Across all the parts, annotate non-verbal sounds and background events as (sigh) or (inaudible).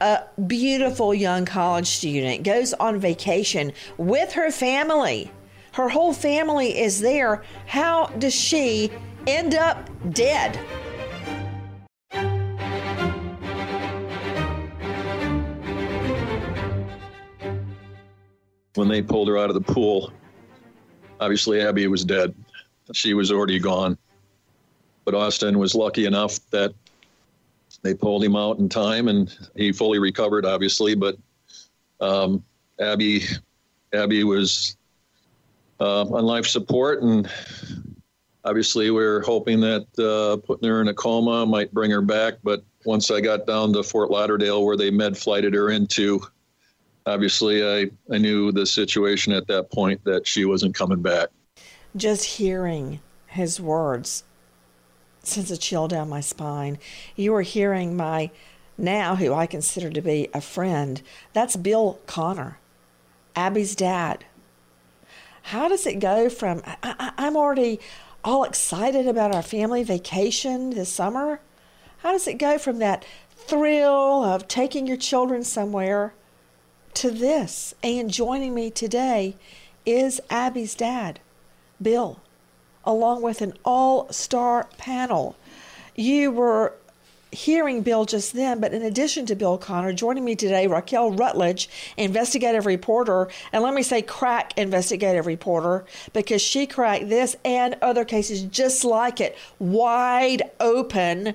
A beautiful young college student goes on vacation with her family her whole family is there. How does she end up dead? When they pulled her out of the pool, obviously Abby was dead. She was already gone. But Austin was lucky enough that they pulled him out in time and he fully recovered, obviously. But um, Abby, Abby was uh, on life support, and obviously we are hoping that uh, putting her in a coma might bring her back. But once I got down to Fort Lauderdale, where they med flighted her into, obviously I I knew the situation at that point that she wasn't coming back. Just hearing his words sends a chill down my spine. You are hearing my now, who I consider to be a friend. That's Bill Conner, Abby's dad how does it go from I, am already all excited about our family vacation this summer? How does it go from that thrill of taking your children somewhere to this? And joining me today is Abby's dad, Bill, along with an all star panel. You were hearing Bill just then, but in addition to Bill Conner, joining me today, Raquel Rutledge, investigative reporter, and let me say crack investigative reporter, because she cracked this and other cases just like it, wide open.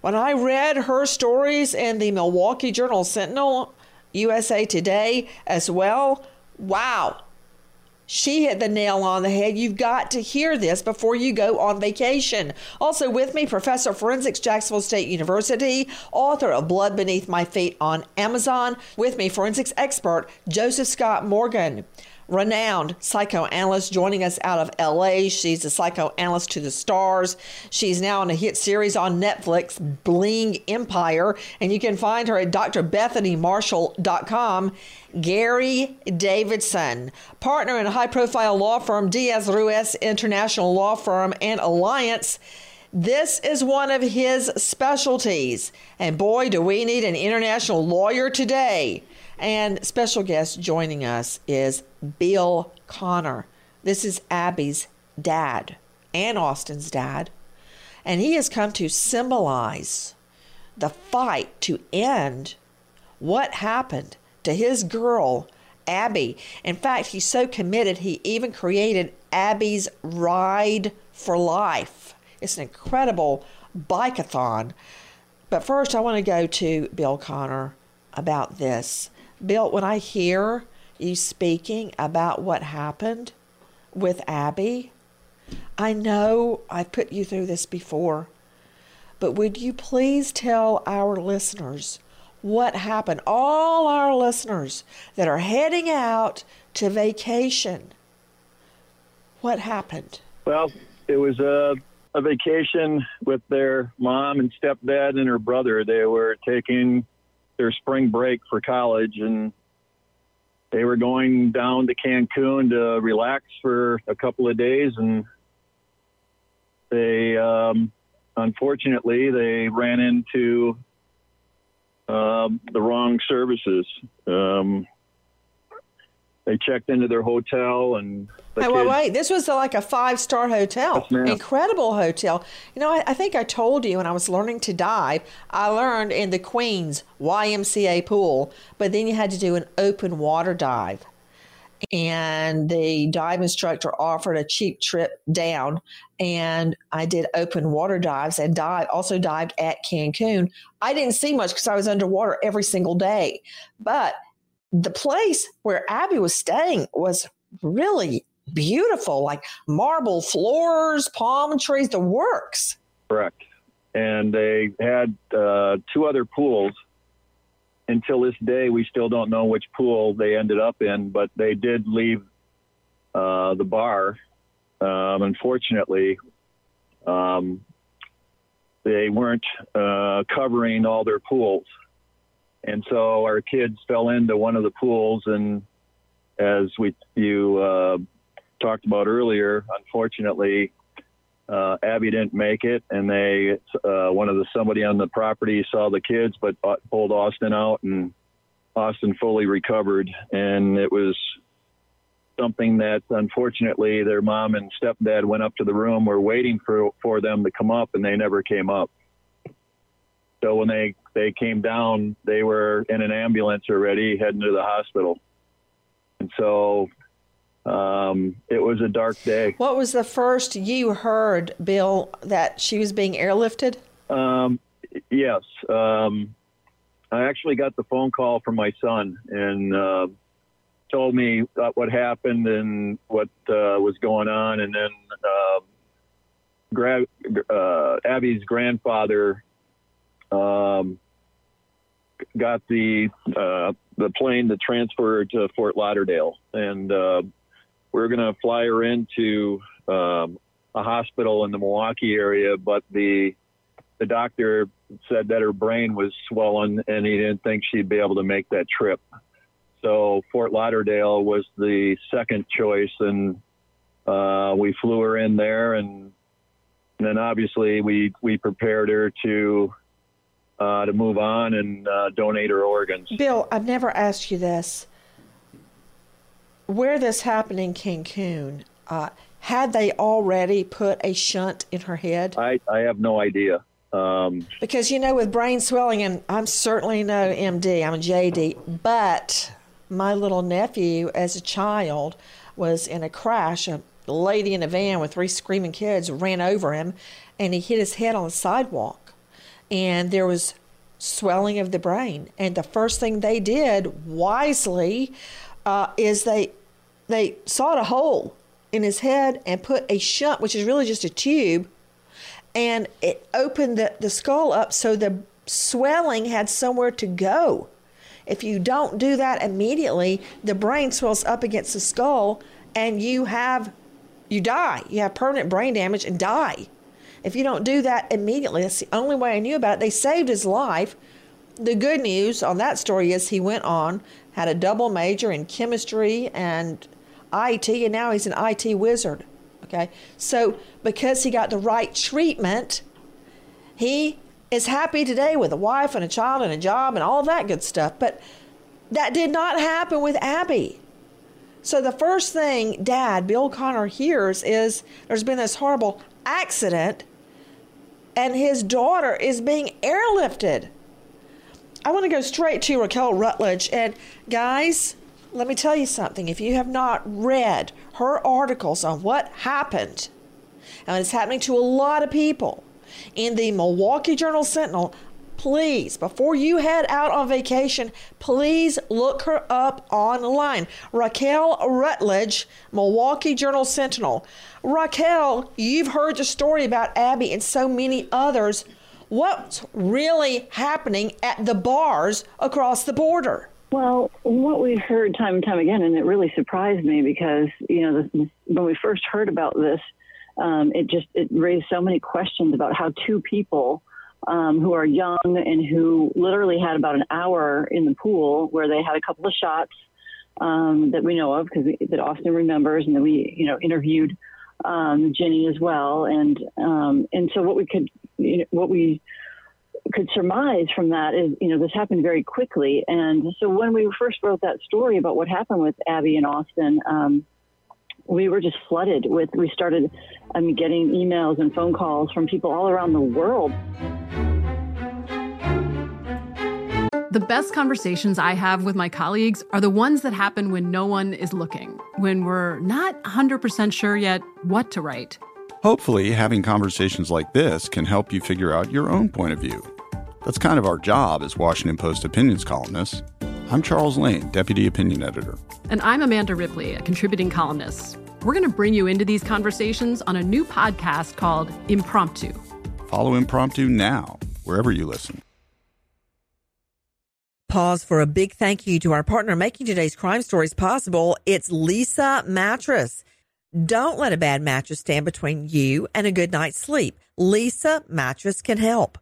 When I read her stories in the Milwaukee Journal Sentinel, USA Today as well, wow, she hit the nail on the head. You've got to hear this before you go on vacation. Also, with me, Professor of Forensics, Jacksonville State University, author of Blood Beneath My Feet on Amazon. With me, forensics expert Joseph Scott Morgan renowned psychoanalyst joining us out of LA. She's a psychoanalyst to the stars. She's now in a hit series on Netflix, Bling Empire, and you can find her at drbethanymarshall.com. Gary Davidson, partner in a high profile law firm, Diaz Ruiz International Law Firm and Alliance. This is one of his specialties. And boy, do we need an international lawyer today. And special guest joining us is Bill Conner. This is Abby's dad and Austin's dad. And he has come to symbolize the fight to end what happened to his girl, Abby. In fact, he's so committed, he even created Abby's Ride for Life. It's an incredible bikeathon. But first, I want to go to Bill Conner about this. Bill, when I hear you speaking about what happened with Abby, I know I've put you through this before, but would you please tell our listeners what happened? All our listeners that are heading out to vacation, what happened? Well, it was a, a vacation with their mom and stepdad and her brother. They were taking their spring break for college, and they were going down to Cancun to relax for a couple of days, and they um, unfortunately they ran into um, the wrong services. Um, they checked into their hotel and the Hey, wait, wait. This was like a five star hotel. Yes. Incredible hotel. You know, I, I think I told you when I was learning to dive, I learned in the Queens YMCA pool, but then you had to do an open water dive. And the dive instructor offered a cheap trip down, and I did open water dives and dive also dived at Cancun. I didn't see much because I was underwater every single day, but the place where Abby was staying was really beautiful, like marble floors, palm trees, the works. Correct. And they had uh, two other pools. Until this day, we still don't know which pool they ended up in, but they did leave uh, the bar. Um, unfortunately, um, they weren't uh, covering all their pools. And so our kids fell into one of the pools, and as we you uh, talked about earlier, unfortunately, uh, Abby didn't make it, and they uh, one of the somebody on the property saw the kids, but uh, pulled Austin out, and Austin fully recovered, and it was something that unfortunately their mom and stepdad went up to the room, were waiting for for them to come up, and they never came up. So when they they came down, they were in an ambulance already heading to the hospital, and so um, it was a dark day. What was the first you heard, Bill, that she was being airlifted? Um, yes. Um, I actually got the phone call from my son and uh, told me what happened and what uh, was going on. And then uh, gra- uh, Abby's grandfather um, got the uh, the plane to transfer to Fort Lauderdale, and uh, we are going to fly her into um, a hospital in the Milwaukee area, but the the doctor said that her brain was swollen and he didn't think she'd be able to make that trip. So Fort Lauderdale was the second choice, and uh, we flew her in there, and, and then obviously we we prepared her to uh, to move on and uh, donate her organs. Bill, I've never asked you this. Where this happened in Cancun, uh, had they already put a shunt in her head? I, I have no idea. Um, Because you know, with brain swelling, and I'm certainly no MD, I'm a JD, but my little nephew, as a child, was in a crash. A lady in a van with three screaming kids ran over him, and he hit his head on the sidewalk, and there was swelling of the brain. And the first thing they did, wisely, uh, is they they sawed a hole in his head and put a shunt, which is really just a tube and it opened the, the skull up so the swelling had somewhere to go. If you don't do that immediately, the brain swells up against the skull and you have you die. You have permanent brain damage and die. If you don't do that immediately, that's the only way I knew about it. They saved his life. The good news on that story is he went on, had a double major in chemistry and IT, and now he's an IT wizard. Okay. So because he got the right treatment, he is happy today with a wife and a child and a job and all that good stuff. But that did not happen with Abby. So the first thing Dad, Bill Conner, hears is there's been this horrible accident and his daughter is being airlifted. I want to go straight to Raquel Rutledge. And guys, let me tell you something. If you have not read her articles on what happened, and it's happening to a lot of people in the Milwaukee Journal Sentinel, please, before you head out on vacation, please look her up online. Raquel Rutledge, Milwaukee Journal Sentinel. Raquel, you've heard the story about Abby and so many others. What's really happening at the bars across the border? Well, what we heard time and time again, and it really surprised me because you know the, when we first heard about this, um, it just it raised so many questions about how two people um, who are young and who literally had about an hour in the pool where they had a couple of shots um, that we know of because that Austin remembers, and then we you know interviewed um, Jenny as well, and um, and so what we could you know, what we could surmise from that is, you know, this happened very quickly. And so when we first wrote that story about what happened with Abby and Austin, um, we were just flooded with, we started I mean, getting emails and phone calls from people all around the world. The best conversations I have with my colleagues are the ones that happen when no one is looking, when we're not 100% sure yet what to write. Hopefully, having conversations like this can help you figure out your own point of view. That's kind of our job as Washington Post opinions columnists. I'm Charles Lane, Deputy Opinion Editor. And I'm Amanda Ripley, a contributing columnist. We're going to bring you into these conversations on a new podcast called Impromptu. Follow Impromptu now, wherever you listen. Pause for a big thank you to our partner making today's crime stories possible. It's Leesa Mattress. Don't let a bad mattress stand between you and a good night's sleep. Leesa Mattress can help.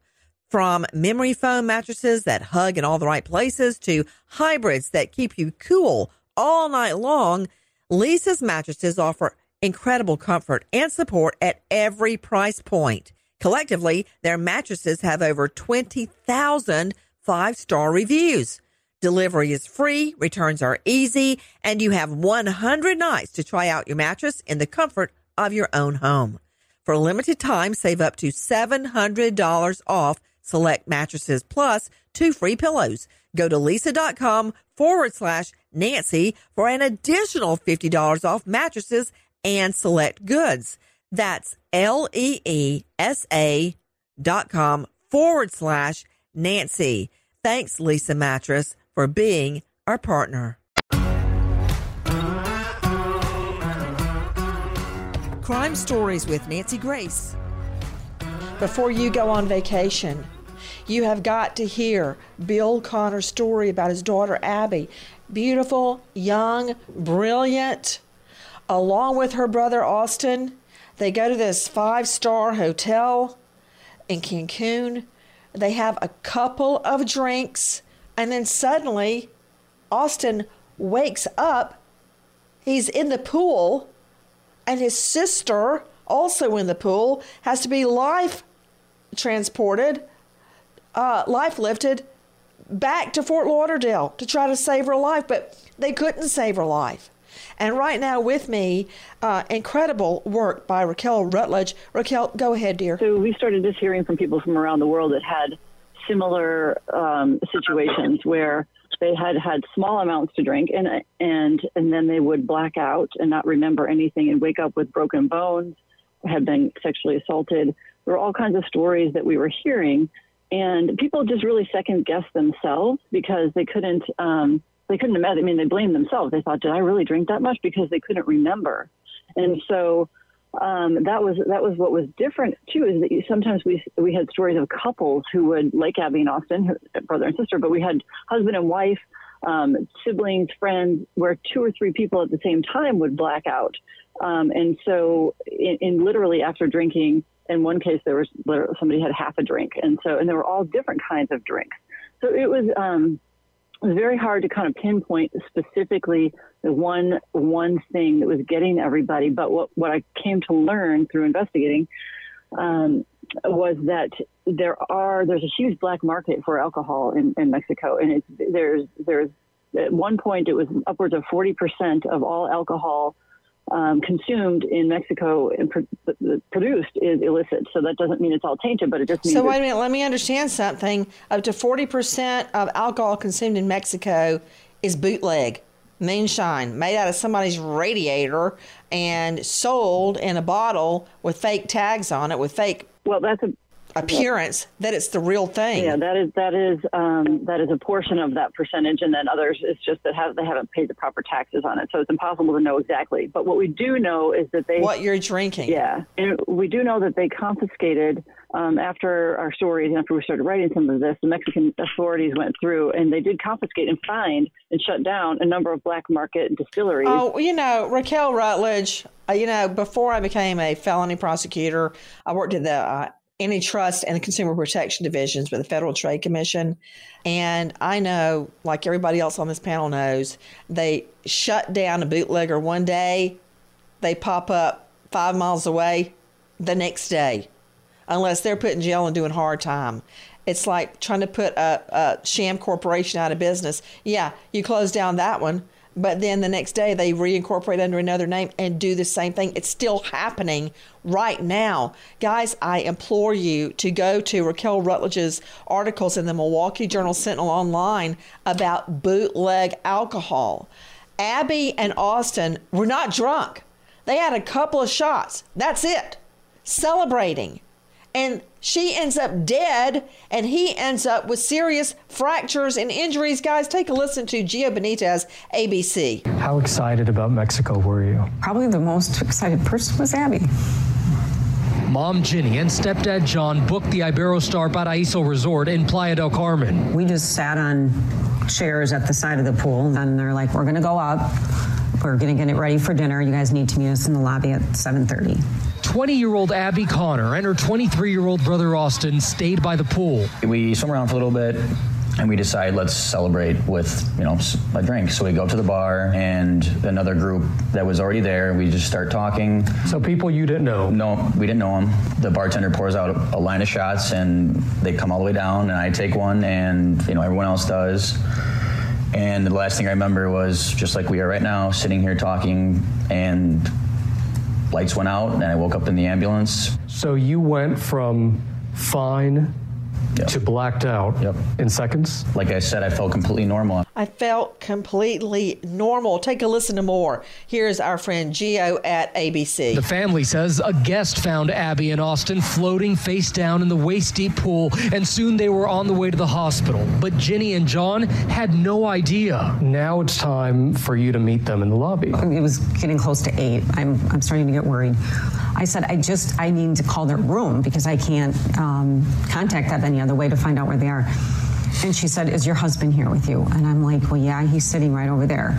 From memory foam mattresses that hug in all the right places to hybrids that keep you cool all night long, Leesa's mattresses offer incredible comfort and support at every price point. Collectively, their mattresses have over 20,000 five star reviews. Delivery is free, returns are easy, and you have 100 nights to try out your mattress in the comfort of your own home. For a limited time, save up to $700 off select mattresses plus two free pillows. Go to leesa.com forward slash Nancy for an additional $50 off mattresses and select goods. That's L E E S A dot com forward slash Nancy. Thanks, Leesa Mattress for being our partner. Crime Stories with Nancy Grace. Before you go on vacation, you have got to hear Bill Conner's story about his daughter Abby. Beautiful, young, brilliant. Along with her brother Austin, they go to this five star hotel in Cancun. They have a couple of drinks and then suddenly, Austin wakes up. He's in the pool, and his sister, also in the pool, has to be life transported, uh, life lifted back to Fort Lauderdale to try to save her life, but they couldn't save her life. And right now, with me, uh, incredible work by Raquel Rutledge. Raquel, go ahead, dear. So we started just hearing from people from around the world that had similar um, situations where they had had small amounts to drink and and and then they would black out and not remember anything and wake up with broken bones, had been sexually assaulted. There were all kinds of stories that we were hearing, and people just really second guessed themselves because they couldn't um, they couldn't imagine. I mean, they blamed themselves. They thought, did I really drink that much? Because they couldn't remember, and so um, that was that was what was different too. Is that you, sometimes we we had stories of couples who would like Abby and Austin, brother and sister, but we had husband and wife, um, siblings, friends, where two or three people at the same time would black out. Um, and so, in, in, literally after drinking, in one case there was somebody had half a drink, and so and there were all different kinds of drinks. So it was um, it was very hard to kind of pinpoint specifically the one one thing that was getting everybody. But what what I came to learn through investigating um, was that there are there's a huge black market for alcohol in, in Mexico, and it's there's there's at one point it was upwards of 40 percent of all alcohol um, consumed in Mexico and pro- produced is illicit. So that doesn't mean it's all tainted, but it just means. So wait a minute. Let me understand something. Up to forty percent of alcohol consumed in Mexico is bootleg, moonshine, made out of somebody's radiator and sold in a bottle with fake tags on it, with fake. Well, that's a appearance that it's the real thing. Yeah, that is that is um, that is a portion of that percentage, and then others it's just that have, they haven't paid the proper taxes on it, so it's impossible to know exactly. But what we do know is that they what you're drinking. Yeah, and we do know that they confiscated um, after our stories and after we started writing some of this. The Mexican authorities went through and they did confiscate and find and shut down a number of black market distilleries. Oh, you know, Raquel Rutledge. Uh, you know, before I became a felony prosecutor, I worked at the uh, antitrust and the consumer protection divisions with the Federal Trade Commission. And I know, like everybody else on this panel knows, they shut down a bootlegger one day, they pop up five miles away the next day, unless they're put in jail and doing hard time. It's like trying to put a, a sham corporation out of business. Yeah, you close down that one but then the next day they reincorporate under another name and do the same thing. It's still happening right now. Guys, I implore you to go to Raquel Rutledge's articles in the Milwaukee Journal Sentinel online about bootleg alcohol. Abby and Austin were not drunk. They had a couple of shots. That's it. Celebrating. And she ends up dead, and he ends up with serious fractures and injuries. Guys, take a listen to Gio Benitez, ABC. How excited about Mexico were you? Probably the most excited person was Abby. Mom Ginny and stepdad John booked the Iberostar Paraíso Resort in Playa del Carmen. We just sat on chairs at the side of the pool, and they're like, "We're going to go up. We're going to get it ready for dinner. You guys need to meet us in the lobby at 7:30." 20 year old Abby Conner and her 23 year old brother Austin stayed by the pool. We swim around for a little bit and we decide let's celebrate with you know a drink so we go to the bar and another group that was already there we just start talking so people you didn't know no we didn't know them the bartender pours out a, a line of shots and they come all the way down and i take one and you know everyone else does and the last thing i remember was just like we are right now sitting here talking and lights went out and I woke up in the ambulance. So you went from fine yep. to blacked out yep. in seconds? Like I said, I felt completely normal. I felt completely normal. Take a listen to more. Here's our friend Gio at ABC. The family says a guest found Abby and Austin floating face down in the waist deep pool, and soon they were on the way to the hospital. But Jenny and John had no idea. Now it's time for you to meet them in the lobby. It was getting close to eight. I'm, I'm starting to get worried. I said, I just, I need to call their room because I can't um, contact them any other way to find out where they are. And she said, Is your husband here with you? And I'm like, Well, yeah, he's sitting right over there.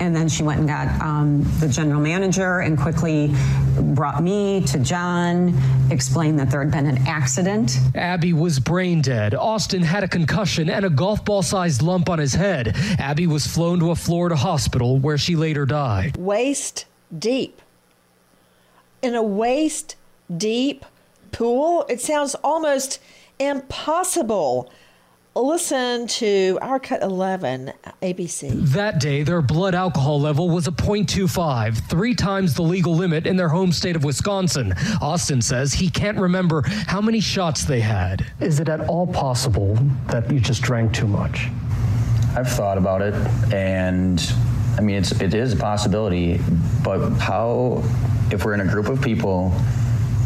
And then she went and got um, the general manager and quickly brought me to John, explained that there had been an accident. Abby was brain dead. Austin had a concussion and a golf ball sized lump on his head. Abby was flown to a Florida hospital where she later died. Waist deep. In a waist deep pool? It sounds almost impossible listen to our cut 11 ABC. That day, their blood alcohol level was a 0.25, three times the legal limit in their home state of Wisconsin. Austin says he can't remember how many shots they had. Is it at all possible that you just drank too much? I've thought about it, and I mean, it's, it is a possibility, but how, if we're in a group of people,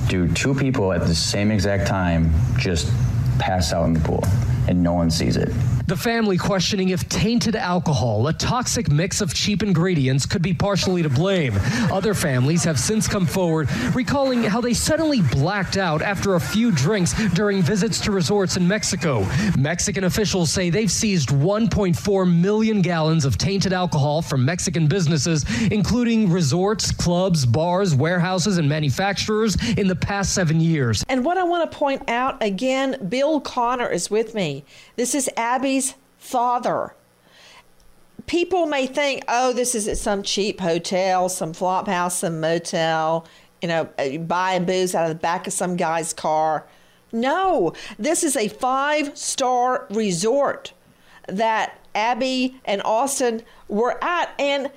do two people at the same exact time just pass out in the pool? and no one sees it. The family questioning if tainted alcohol, a toxic mix of cheap ingredients, could be partially to blame. Other families have since come forward, recalling how they suddenly blacked out after a few drinks during visits to resorts in Mexico. Mexican officials say they've seized 1.4 million gallons of tainted alcohol from Mexican businesses, including resorts, clubs, bars, warehouses, and manufacturers in the past seven years. And what I want to point out again, Bill Conner is with me. This is Abby's father. People may think, oh, this is at some cheap hotel, some flop house, some motel, you know, uh, buying booze out of the back of some guy's car. No, this is a five star resort that Abby and Austin were at. And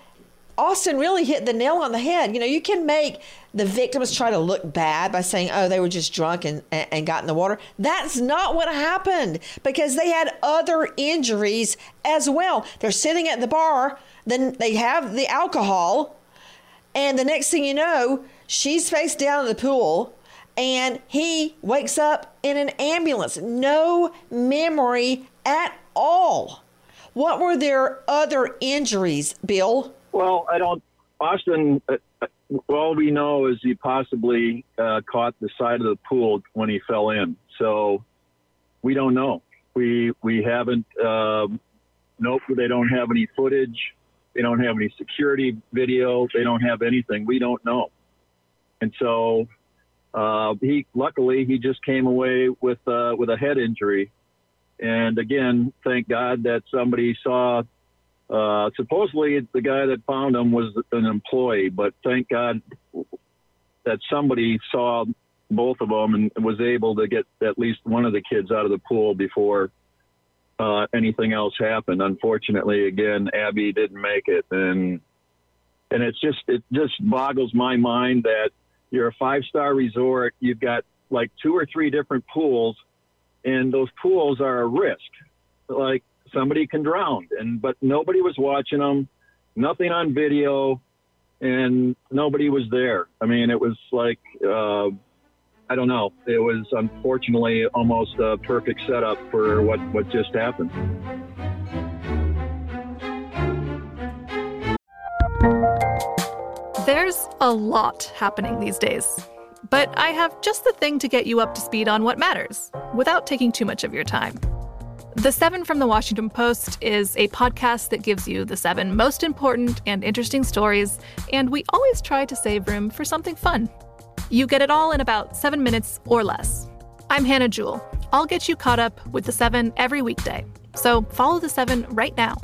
Austin really hit the nail on the head. You know, you can make the victims try to look bad by saying, oh, they were just drunk and, and got in the water. That's not what happened because they had other injuries as well. They're sitting at the bar, then they have the alcohol, and the next thing you know, she's face down in the pool and he wakes up in an ambulance. No memory at all. What were their other injuries, Bill? Well, I don't. Austin, uh, uh, all we know is he possibly uh, caught the side of the pool when he fell in. So we don't know. We we haven't. Um, nope. They don't have any footage. They don't have any security video. They don't have anything. We don't know. And so Uh, he luckily he just came away with uh, with a head injury, and again, thank God that somebody saw. Uh, supposedly, the guy that found him was an employee, but thank God that somebody saw both of them and was able to get at least one of the kids out of the pool before uh, anything else happened. Unfortunately, again, Abby didn't make it, and and it's just it just boggles my mind that you're a five star resort, you've got like two or three different pools, and those pools are a risk. Like somebody can drown, and but nobody was watching them, nothing on video, and nobody was there. I mean, it was like. Uh, I don't know. It was unfortunately almost a perfect setup for what, what just happened. There's a lot happening these days. But I have just the thing to get you up to speed on what matters without taking too much of your time. The Seven from the Washington Post is a podcast that gives you the seven most important and interesting stories, and we always try to save room for something fun. You get it all in about seven minutes or less. I'm Hannah Jewell. I'll get you caught up with the seven every weekday. So follow the seven right now.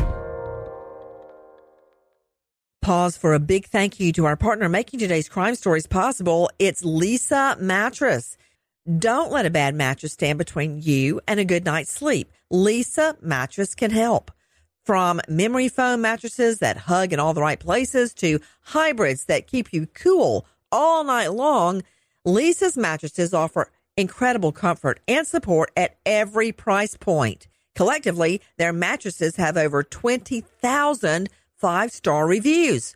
Pause for a big thank you to our partner making today's crime stories possible. It's Leesa Mattress. Don't let a bad mattress stand between you and a good night's sleep. Leesa Mattress can help. From memory foam mattresses that hug in all the right places to hybrids that keep you cool all night long, Leesa's mattresses offer incredible comfort and support at every price point. Collectively, their mattresses have over 20,000 five star reviews.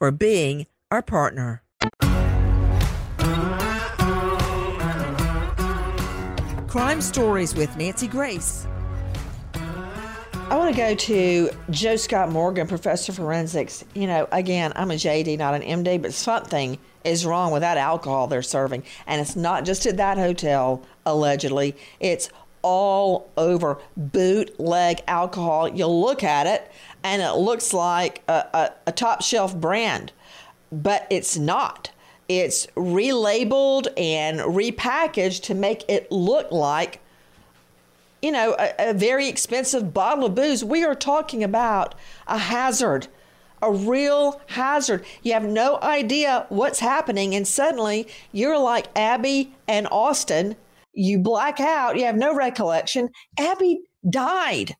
for being our partner. Crime Stories with Nancy Grace. I want to go to Joe Scott Morgan, professor of forensics. You know, again, I'm a JD, not an MD, but something is wrong with that alcohol they're serving. And it's not just at that hotel, allegedly, it's all over bootleg alcohol. You look at it and it looks like a, a, a top shelf brand, but it's not. It's relabeled and repackaged to make it look like, you know, a, a very expensive bottle of booze. We are talking about a hazard a real hazard. You have no idea what's happening, and suddenly you're like Abby and Austin. You black out, you have no recollection. Abby died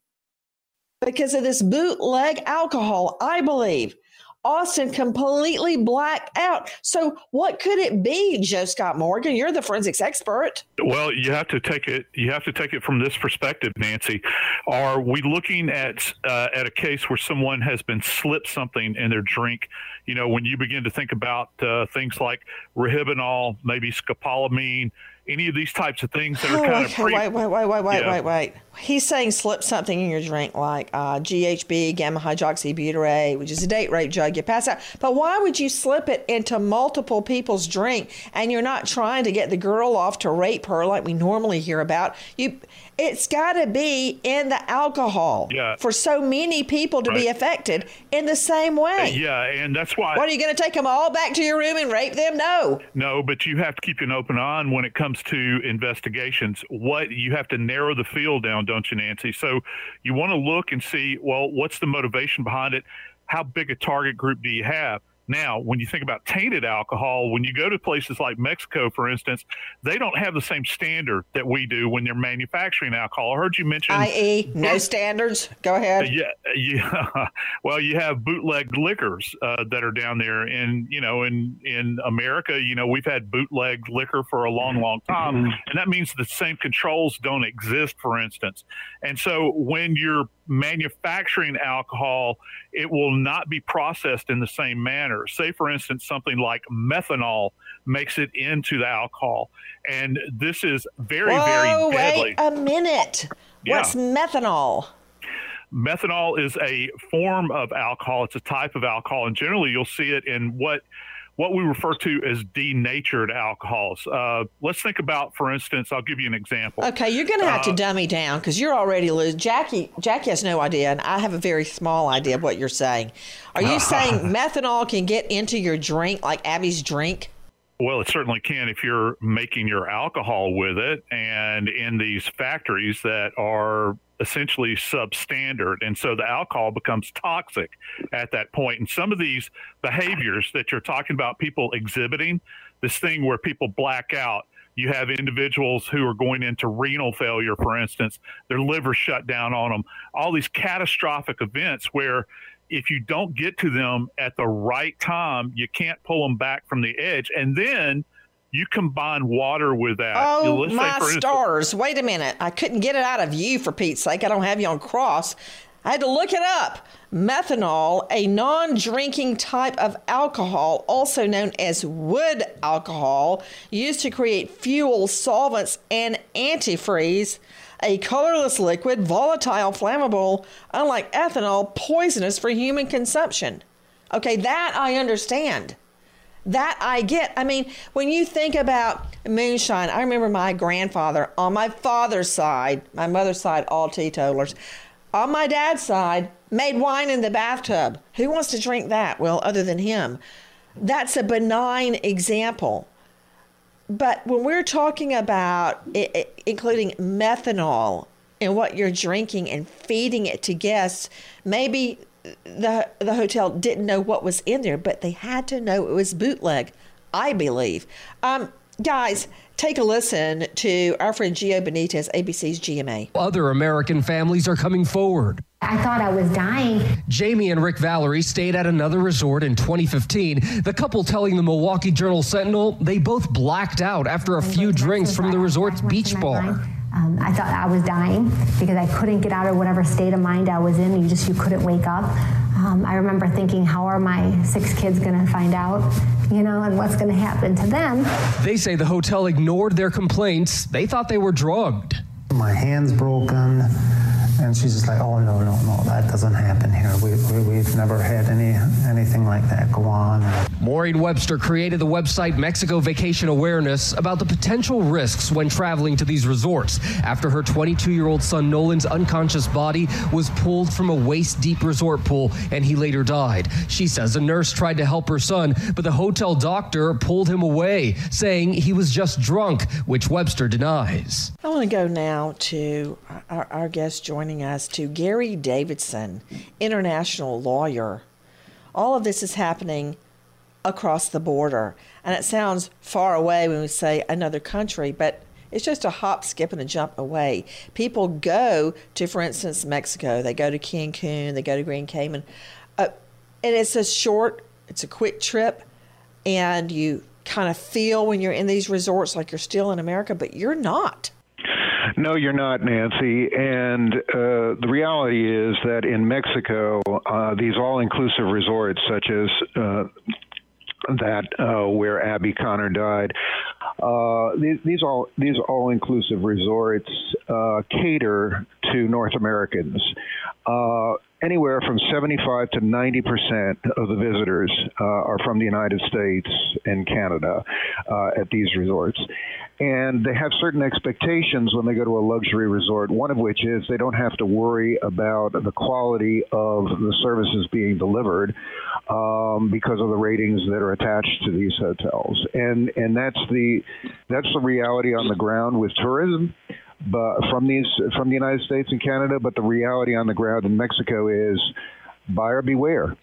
because of this bootleg alcohol, I believe. Austin completely blacked out. So, what could it be, Joe Scott Morgan? You're the forensics expert. Well, you have to take it. You have to take it from this perspective, Nancy. Are we looking at uh, at a case where someone has been slipped something in their drink? You know, when you begin to think about uh, things like rohypnol, maybe scopolamine, any of these types of things that are Oh, kind okay, of pre- wait, wait, wait, wait, wait, Yeah. wait, wait. He's saying slip something in your drink like uh, GHB, gamma hydroxybutyrate, which is a date rape drug. You pass out. But why would you slip it into multiple people's drink and you're not trying to get the girl off to rape her like we normally hear about? You, it's got to be in the alcohol Yeah. for so many people to be affected in the same way. yeah, and that's why. What are you going to take them all back to your room and rape them? No. No, but you have to keep an open eye on when it comes to investigations. What you have to narrow the field don't you, Nancy? So you want to look and see, well, what's the motivation behind it? How big a target group do you have? Now, when you think about tainted alcohol, when you go to places like Mexico, for instance, they don't have the same standard that we do when they're manufacturing alcohol. I heard you mention I.e., no standards. Go ahead. yeah, (laughs) yeah, well, you have bootleg liquors uh, that are down there, and you know, in in America, you know, we've had bootleg liquor for a long, long time, mm-hmm. and that means the same controls don't exist, for instance. And so, when you're manufacturing alcohol, it will not be processed in the same manner. Say, for instance, something like methanol makes it into the alcohol, and this is very, Whoa, very deadly. Wait a minute. Yeah. What's methanol? Methanol is a form of alcohol. It's a type of alcohol, and generally you'll see it in what what we refer to as denatured alcohols. Uh, let's think about, for instance, I'll give you an example. Okay, you're going to have uh, to dummy down because you're already lose. Jackie, Jackie has no idea, and I have a very small idea of what you're saying. Are you (laughs) saying methanol can get into your drink, like Abby's drink? Well, it certainly can if you're making your alcohol with it, and in these factories that are essentially substandard. And so the alcohol becomes toxic at that point. And some of these behaviors that you're talking about, people exhibiting, this thing where people black out, you have individuals who are going into renal failure, for instance, their liver shut down on them, all these catastrophic events where if you don't get to them at the right time, you can't pull them back from the edge. And then you combine water with that. Oh, my stars. Wait a minute. I couldn't get it out of you for Pete's sake. I don't have you on cross. I had to look it up. Methanol, a non drinking type of alcohol, also known as wood alcohol, used to create fuel, solvents, and antifreeze, a colorless liquid, volatile, flammable, unlike ethanol, poisonous for human consumption. Okay, that I understand. That I get. I mean, when you think about moonshine, I remember my grandfather on my father's side, my mother's side, all teetotalers. On my dad's side, made wine in the bathtub. Who wants to drink that? Well, other than him. That's a benign example. But when we're talking about it, including methanol in what you're drinking and feeding it to guests, maybe the the hotel didn't know what was in there, but they had to know it was bootleg. I believe. Um, guys, take a listen to our friend Gio Benitez, ABC's GMA. Other American families are coming forward. I thought I was dying. Jamie and Rick Valerie stayed at another resort in 2015. The couple telling the Milwaukee Journal Sentinel they both blacked out after a few drinks from the resort's beach bar. Um, I thought I was dying because I couldn't get out of whatever state of mind I was in. You just you couldn't wake up. Um, I remember thinking, how are my six kids going to find out, you know, and what's going to happen to them? They say the hotel ignored their complaints. They thought they were drugged. My hand's broken. And she's just like, oh, no, no, no, that doesn't happen here. We, we, have never had any anything like that go on. Maureen Webster created the website Mexico Vacation Awareness about the potential risks when traveling to these resorts after her 22 year old son Nolan's unconscious body was pulled from a waist deep resort pool and he later died. She says a nurse tried to help her son, but the hotel doctor pulled him away, saying he was just drunk, which Webster denies. I want to go now to our, our guest joining joining us to Gary Davidson, international lawyer. All of this is happening across the border. And it sounds far away when we say another country, but it's just a hop, skip, and a jump away. People go to, for instance, Mexico. They go to Cancun. They go to Grand Cayman. Uh, and it's a short, it's a quick trip. And you kind of feel when you're in these resorts like you're still in America, but you're not. No, you're not, Nancy. And uh, the reality is that in Mexico, uh, these all inclusive resorts, such as uh, that uh, where Abby Conner died, uh, these, these, all these all inclusive resorts uh, cater to North Americans anywhere from 75 to 90 percent of the visitors uh, are from the United States and Canada uh, at these resorts. And they have certain expectations when they go to a luxury resort, one of which is they don't have to worry about the quality of the services being delivered um, because of the ratings that are attached to these hotels. And, and that's, the, that's the reality on the ground with tourism but from these from the United States and Canada. But the reality on the ground in Mexico is buyer beware.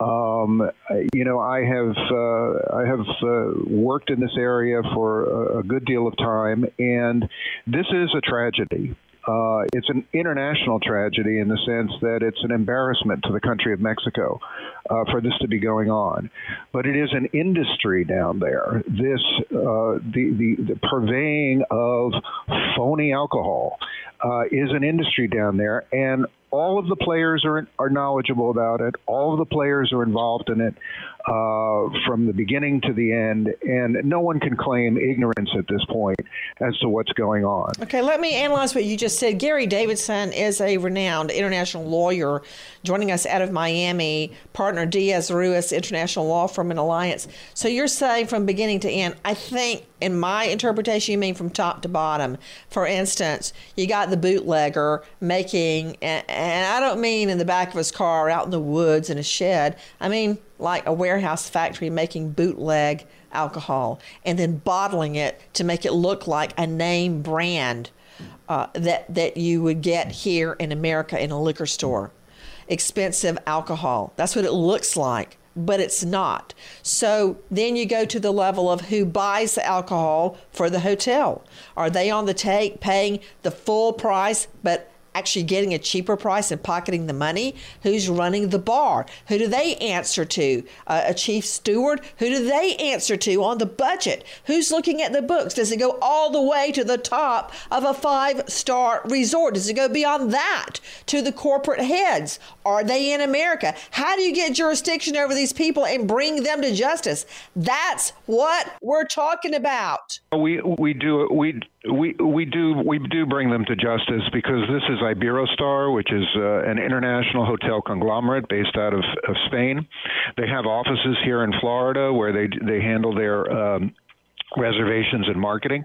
Um, you know, I have uh, I have uh, worked in this area for a, a, good deal of time, and this is a tragedy. Uh, it's an international tragedy in the sense that it's an embarrassment to the country of Mexico uh, for this to be going on. But it is an industry down there. This uh, the, the, the purveying of phony alcohol uh, is an industry down there, and all of the players are are knowledgeable about it. All of the players are involved in it uh, from the beginning to the end, and no one can claim ignorance at this point as to what's going on. Okay, let me analyze what you just said. Gary Davidson is a renowned international lawyer joining us out of Miami, partner Diaz Ruiz International Law Firm and Alliance. So you're saying from beginning to end, I think in my interpretation, you mean from top to bottom. For instance, you got the bootlegger making, and, I don't mean in the back of his car, out in the woods in a shed. I mean like a warehouse factory making bootleg alcohol and then bottling it to make it look like a name brand uh, that that you would get here in America in a liquor store. Expensive alcohol. That's what it looks like but it's not. So then you go to the level of who buys the alcohol for the hotel. Are they on the take paying the full price but actually getting a cheaper price and pocketing the money? Who's running the bar? Who do they answer to? Uh, a chief steward? Who do they answer to on the budget? Who's looking at the books? Does it go all the way to the top of a five star resort? Does it go beyond that to the corporate heads? Are they in America? How do you get jurisdiction over these people and bring them to justice? That's what we're talking about. We we do we we we do we do bring them to justice because this is Iberostar, which is uh, an international hotel conglomerate based out of, of Spain. They have offices here in Florida where they they handle their um, reservations and marketing.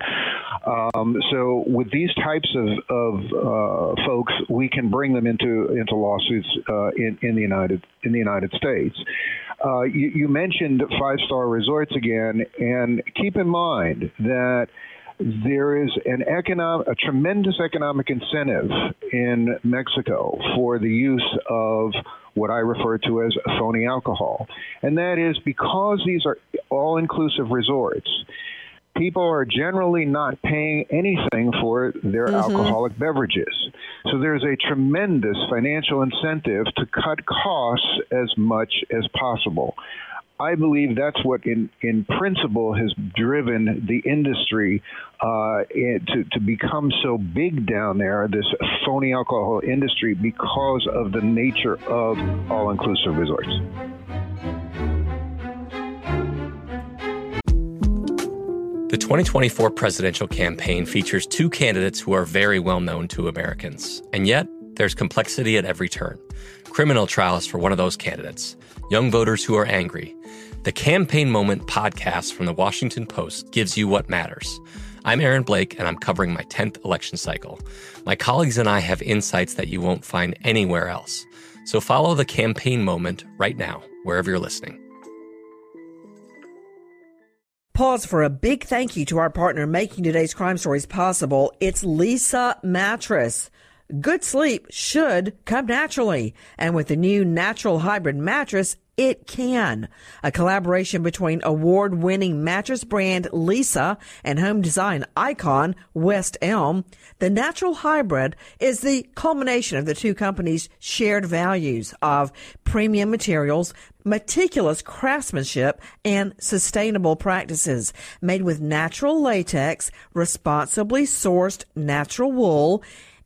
Um, so with these types of, of uh, folks, we can bring them into into lawsuits uh, in in the United in the United States. Uh, you, you mentioned five star resorts again, and keep in mind that there is an economic, a tremendous economic incentive in Mexico for the use of what I refer to as phony alcohol. And that is because these are all inclusive resorts, people are generally not paying anything for their mm-hmm. alcoholic beverages. So there's a tremendous financial incentive to cut costs as much as possible. I believe that's what, in, in principle, has driven the industry uh, to, to become so big down there, this phony alcohol industry, because of the nature of all inclusive resorts. The 2024 presidential campaign features two candidates who are very well known to Americans. And yet, there's complexity at every turn. Criminal trials for one of those candidates, young voters who are angry, the Campaign Moment podcast from the Washington Post gives you what matters. I'm Aaron Blake, and I'm covering my 10th election cycle. My colleagues and I have insights that you won't find anywhere else. So follow the Campaign Moment right now, wherever you're listening. Pause for a big thank you to our partner making today's crime stories possible. It's Leesa Mattress. Good sleep should come naturally. And with the new natural hybrid mattress, it can. A collaboration between award winning mattress brand Leesa and home design icon West Elm. The natural hybrid is the culmination of the two companies' shared values of premium materials, meticulous craftsmanship, and sustainable practices. Made with natural latex, responsibly sourced natural wool,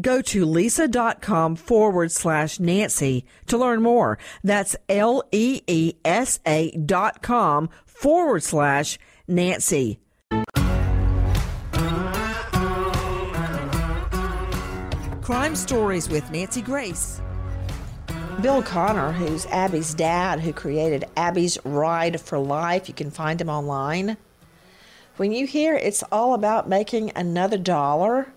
Go to leesa.com forward slash Nancy to learn more. That's L E E S A dot com forward slash Nancy. Crime Stories with Nancy Grace. Bill Conner, who's Abby's dad, who created Abby's Ride for Life, you can find him online. When you hear it's all about making another dollar,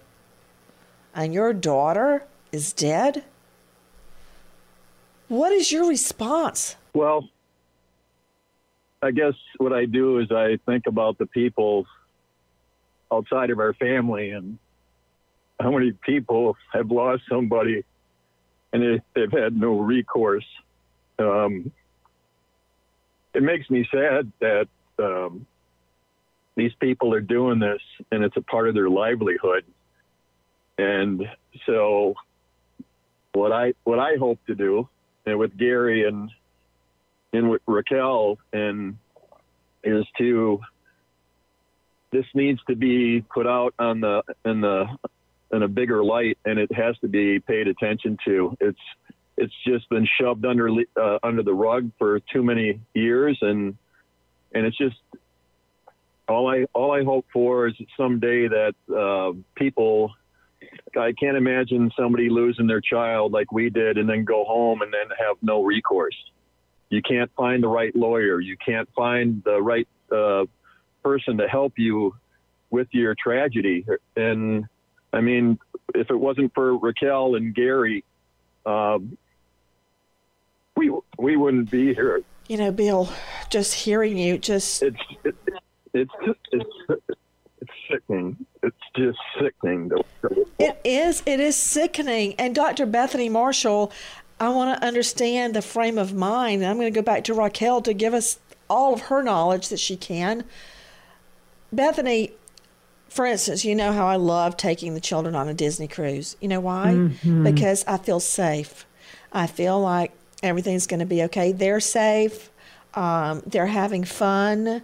and your daughter is dead? What is your response? Well, I guess what I do is I think about the people outside of our family and how many people have lost somebody and they've had no recourse. Um, it makes me sad that um, these people are doing this and it's a part of their livelihood. And so what I what I hope to do and with Gary and and with Raquel and is to this needs to be put out on the in the in a bigger light and it has to be paid attention to. It's it's just been shoved under uh, under the rug for too many years and and it's just all I all I hope for is someday that uh, people. I can't imagine somebody losing their child like we did and then go home and then have no recourse. You can't find the right lawyer. You can't find the right uh, person to help you with your tragedy. And I mean, if it wasn't for Raquel and Gary, um, we we wouldn't be here. You know, Bill, just hearing you, just it's it, it's it's it's sickening. It's just sickening. It is. It is sickening. And Dr. Bethany Marshall, I want to understand the frame of mind. And I'm going to go back to Raquel to give us all of her knowledge that she can. Bethany, for instance, you know how I love taking the children on a Disney cruise. You know why? Mhm. Because I feel safe. I feel like everything's going to be okay. They're safe. Um, they're having fun.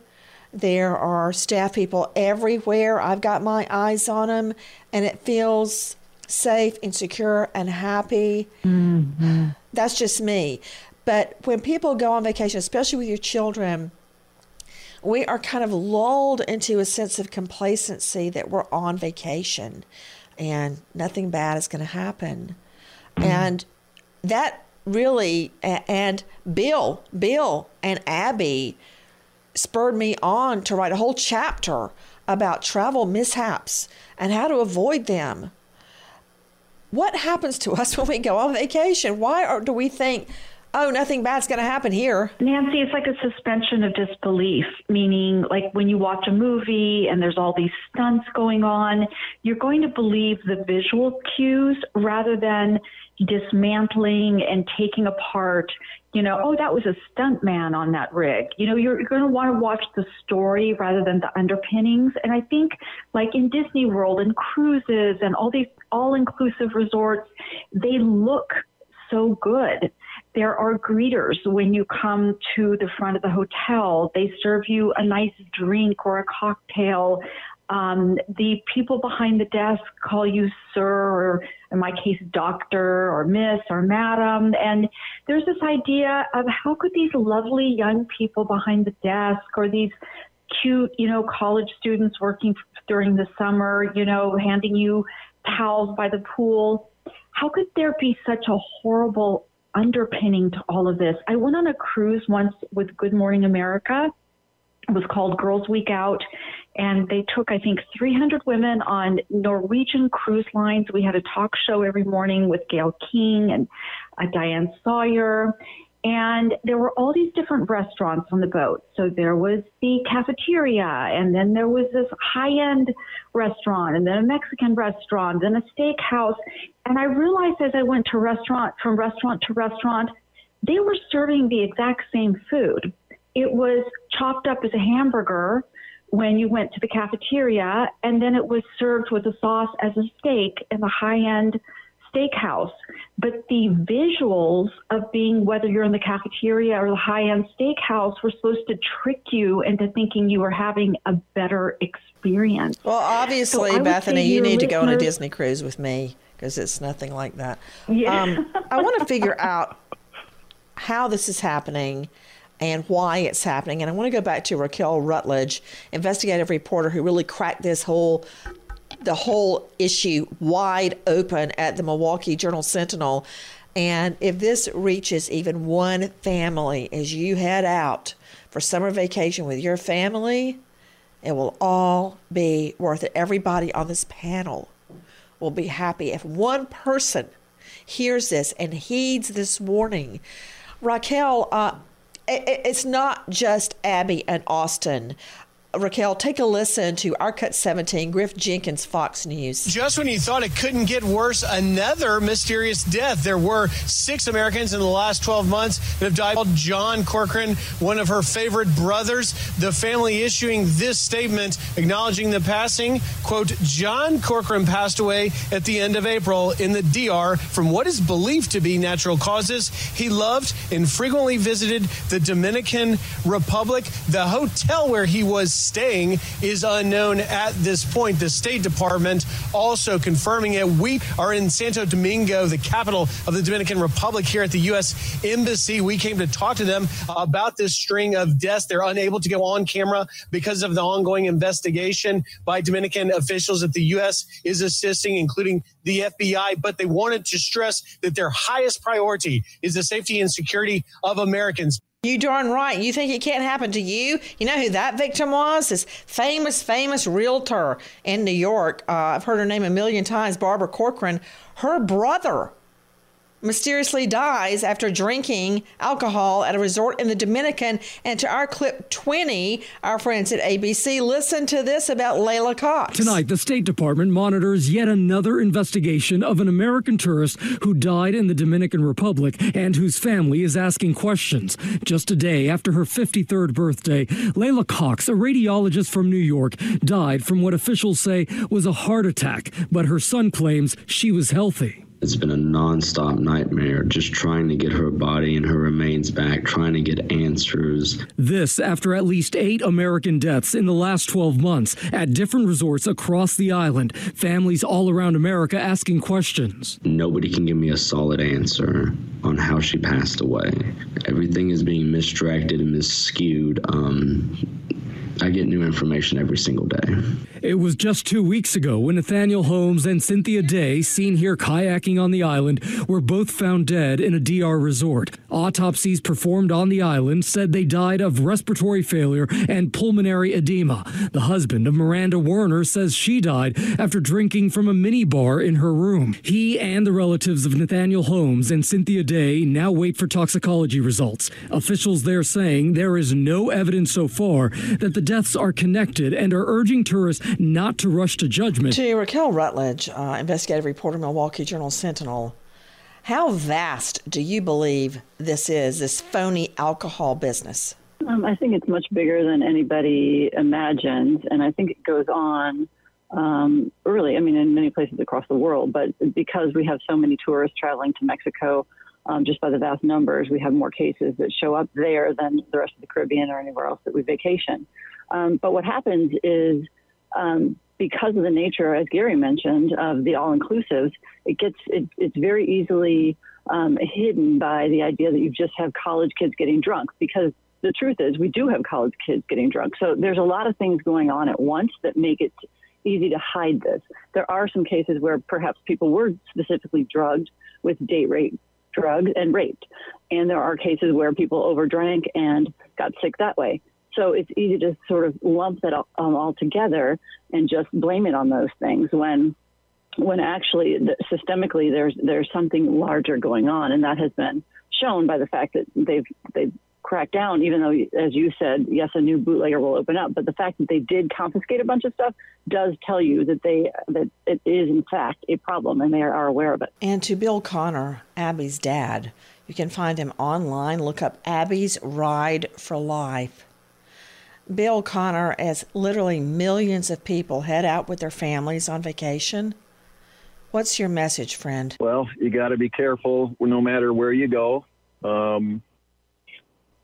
There are staff people everywhere. I've got my eyes on them, and it feels safe and secure and happy. Mm-hmm. That's just me. But when people go on vacation, especially with your children, we are kind of lulled into a sense of complacency that we're on vacation and nothing bad is going to happen. Mm-hmm. And that really, and Bill, Bill and Abby spurred me on to write a whole chapter about travel mishaps and how to avoid them. What happens to us (laughs) when we go on vacation? Why are, do we think, oh, nothing bad's going to happen here? Nancy, it's like a suspension of disbelief, meaning like when you watch a movie and there's all these stunts going on, you're going to believe the visual cues rather than dismantling and taking apart, you know, oh, that was a stunt man on that rig. You know, you're, you're going to want to watch the story rather than the underpinnings. And I think like in Disney World and cruises and all these all inclusive resorts, they look so good. There are greeters when you come to the front of the hotel. They serve you a nice drink or a cocktail. Um, the people behind the desk call you sir, or in my case, doctor, or miss, or madam. And there's this idea of how could these lovely young people behind the desk, or these cute, you know, college students working during the summer, you know, handing you towels by the pool, how could there be such a horrible underpinning to all of this? I went on a cruise once with Good Morning America. Was called Girls Week Out, and they took, I think, 300 women on Norwegian cruise lines. We had a talk show every morning with Gail King and uh, Diane Sawyer. And there were all these different restaurants on the boat. So there was the cafeteria, and then there was this high end restaurant, and then a Mexican restaurant, then a steakhouse. And I realized as I went to restaurant from restaurant to restaurant, they were serving the exact same food. It was chopped up as a hamburger when you went to the cafeteria, and then it was served with a sauce as a steak in the high end steakhouse. But the visuals of being, whether you're in the cafeteria or the high end steakhouse, were supposed to trick you into thinking you were having a better experience. Well, obviously, So Bethany, you need to go on a Disney cruise with me because it's nothing like that. Yeah. Um, I want to (laughs) figure out how this is happening and why it's happening. And I want to go back to Raquel Rutledge, investigative reporter who really cracked this whole the whole issue wide open at the Milwaukee Journal Sentinel. And if this reaches even one family as you head out for summer vacation with your family, it will all be worth it. Everybody on this panel will be happy if one person hears this and heeds this warning. Raquel, uh, it's not just Abby and Austin. Raquel, take a listen to our Cut 17, Griff Jenkins, Fox News. Just when you thought it couldn't get worse, another mysterious death. There were six Americans in the last 12 months that have died. John Corcoran, one of her favorite brothers, the family issuing this statement acknowledging the passing. Quote, John Corcoran passed away at the end of April in the DR from what is believed to be natural causes. He loved and frequently visited the Dominican Republic. The hotel where he was staying is unknown at this point. The State Department also confirming it. We are in Santo Domingo, the capital of the Dominican Republic, here at the U.S. Embassy. We came to talk to them about this string of deaths. They're unable to go on camera because of the ongoing investigation by Dominican officials that the U.S. is assisting, including the FBI. But they wanted to stress that their highest priority is the safety and security of Americans. You darn right. You think it can't happen to you? You know who that victim was? This famous, famous realtor in New York. Uh, I've heard her name a million times, Barbara Corcoran. Her brother mysteriously dies after drinking alcohol at a resort in the Dominican. And to our clip 20, our friends at ABC, listen to this about Layla Cox. Tonight, the State Department monitors yet another investigation of an American tourist who died in the Dominican Republic and whose family is asking questions. Just a day after her 53rd birthday, Layla Cox, a radiologist from New York, died from what officials say was a heart attack, but her son claims she was healthy. It's been a nonstop nightmare just trying to get her body and her remains back, trying to get answers. This after at least eight American deaths in the last 12 months at different resorts across the island. Families all around America asking questions. Nobody can give me a solid answer on how she passed away. Everything is being misdirected and misskewed. Um, I get new information every single day. It was just two weeks ago when Nathaniel Holmes and Cynthia Day, seen here kayaking on the island, were both found dead in a DR resort. Autopsies performed on the island said they died of respiratory failure and pulmonary edema. The husband of Miranda Werner says she died after drinking from a mini bar in her room. He and the relatives of Nathaniel Holmes and Cynthia Day now wait for toxicology results. Officials there saying there is no evidence so far that the deaths are connected and are urging tourists not to rush to judgment. To Raquel Rutledge, uh, investigative reporter, Milwaukee Journal Sentinel, how vast do you believe this is, this phony alcohol business? Um, I think it's much bigger than anybody imagines, and I think it goes on um, early. I mean, in many places across the world, but because we have so many tourists traveling to Mexico, um, just by the vast numbers, we have more cases that show up there than the rest of the Caribbean or anywhere else that we vacation. Um, but what happens is um, because of the nature, as Gary mentioned, of the all-inclusives, it gets it, it's very easily um, hidden by the idea that you just have college kids getting drunk. Because the truth is, we do have college kids getting drunk. So there's a lot of things going on at once that make it easy to hide this. There are some cases where perhaps people were specifically drugged with date rape drugs and raped. And there are cases where people overdrank and got sick that way. So it's easy to sort of lump that um, all together and just blame it on those things when when actually systemically there's there's something larger going on, and that has been shown by the fact that they've they've cracked down. Even though, as you said, yes, a new bootlegger will open up, but the fact that they did confiscate a bunch of stuff does tell you that they that it is in fact a problem, and they are aware of it. And to Bill Conner, Abby's dad, you can find him online. Look up Abby's Ride for Life. Bill Conner, as literally millions of people head out with their families on vacation, what's your message, friend? Well, you got to be careful no matter where you go. Um,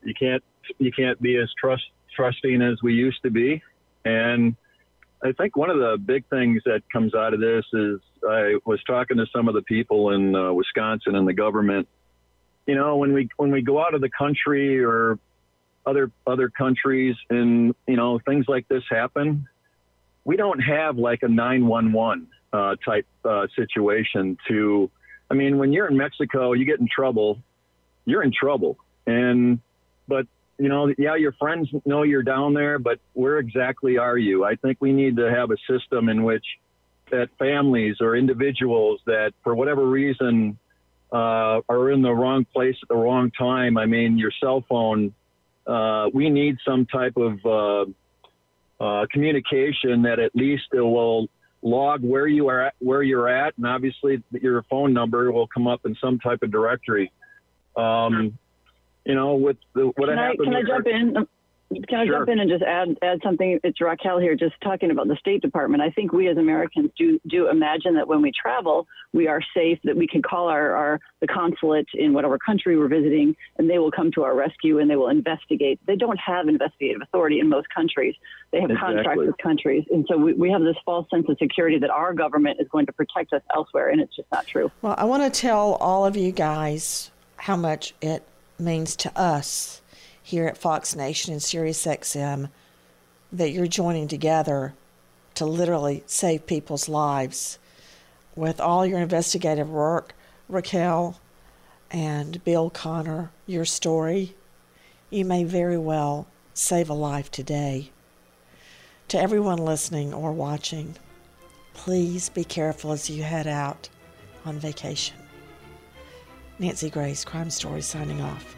you can't you can't be as trust trusting as we used to be, and I think one of the big things that comes out of this is I was talking to some of the people in uh, Wisconsin and the government. You know, when we when we go out of the country or other other countries and you know things like this happen, we don't have like a 911 uh, type uh, situation to. I mean, when you're in Mexico, you get in trouble, you're in trouble, and but you know, yeah, your friends know you're down there, but where exactly are you? I think we need to have a system in which that families or individuals that, for whatever reason, uh, are in the wrong place at the wrong time. I mean, your cell phone. Uh, we need some type of uh, uh, communication that at least it will log where you are at, where you're at, and obviously your phone number will come up in some type of directory. Um, you know, with the, what can happened. Can I jump in? Can I Sure. jump in and just add add something? It's Raquel here, just talking about the State Department. I think we as Americans do do imagine that when we travel, we are safe, that we can call our, our the consulate in whatever country we're visiting, and they will come to our rescue and they will investigate. They don't have investigative authority in most countries. They have contracts with countries, and so we, we have this false sense of security that our government is going to protect us elsewhere, and it's just not true. Well, I want to tell all of you guys how much it means to us here at Fox Nation and Sirius XM that you're joining together to literally save people's lives. With all your investigative work, Raquel and Bill Conner, your story, you may very well save a life today. To everyone listening or watching, please be careful as you head out on vacation. Nancy Grace, Crime Story, signing off.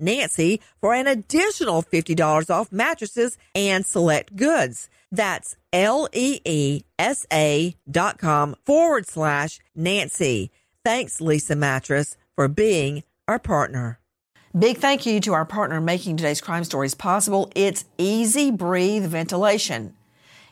Nancy for an additional $50 off mattresses and select goods. That's L E E S A dot com forward slash Nancy. Thanks, Leesa Mattress, for being our partner. Big thank you to our partner making today's crime stories possible. It's EZ Breathe Ventilation.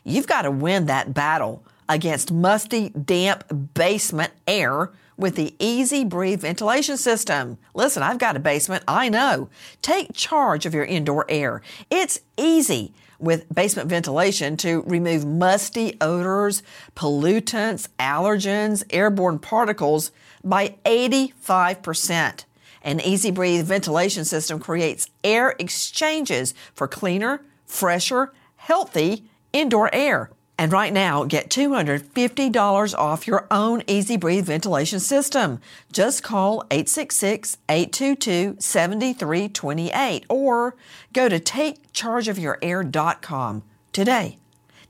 You've got to win that battle against musty, damp basement air with the EZ Breathe ventilation system. Listen, I've got a basement, I know. Take charge of your indoor air. It's easy with basement ventilation to remove musty odors, pollutants, allergens, airborne particles by 85%. An EZ Breathe ventilation system creates air exchanges for cleaner, fresher, healthy indoor air. And right now, get $250 off your own EZ Breathe ventilation system. Just call 866-822-7328 or go to takechargeofyourair.com today.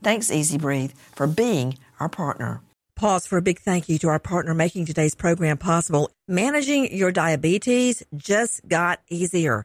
Thanks, EZ Breathe, for being our partner. Pause for a big thank you to our partner making today's program possible. Managing your diabetes just got easier.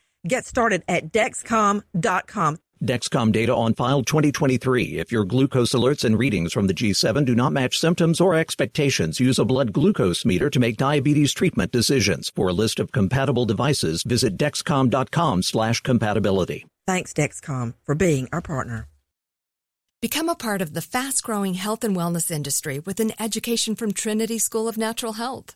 Get started at Dexcom.com. Dexcom data on file 2023. If your glucose alerts and readings from the G7 do not match symptoms or expectations, use a blood glucose meter to make diabetes treatment decisions. For a list of compatible devices, visit dexcom.com slash compatibility. Thanks, Dexcom, for being our partner. Become a part of the fast growing health and wellness industry with an education from Trinity School of Natural Health.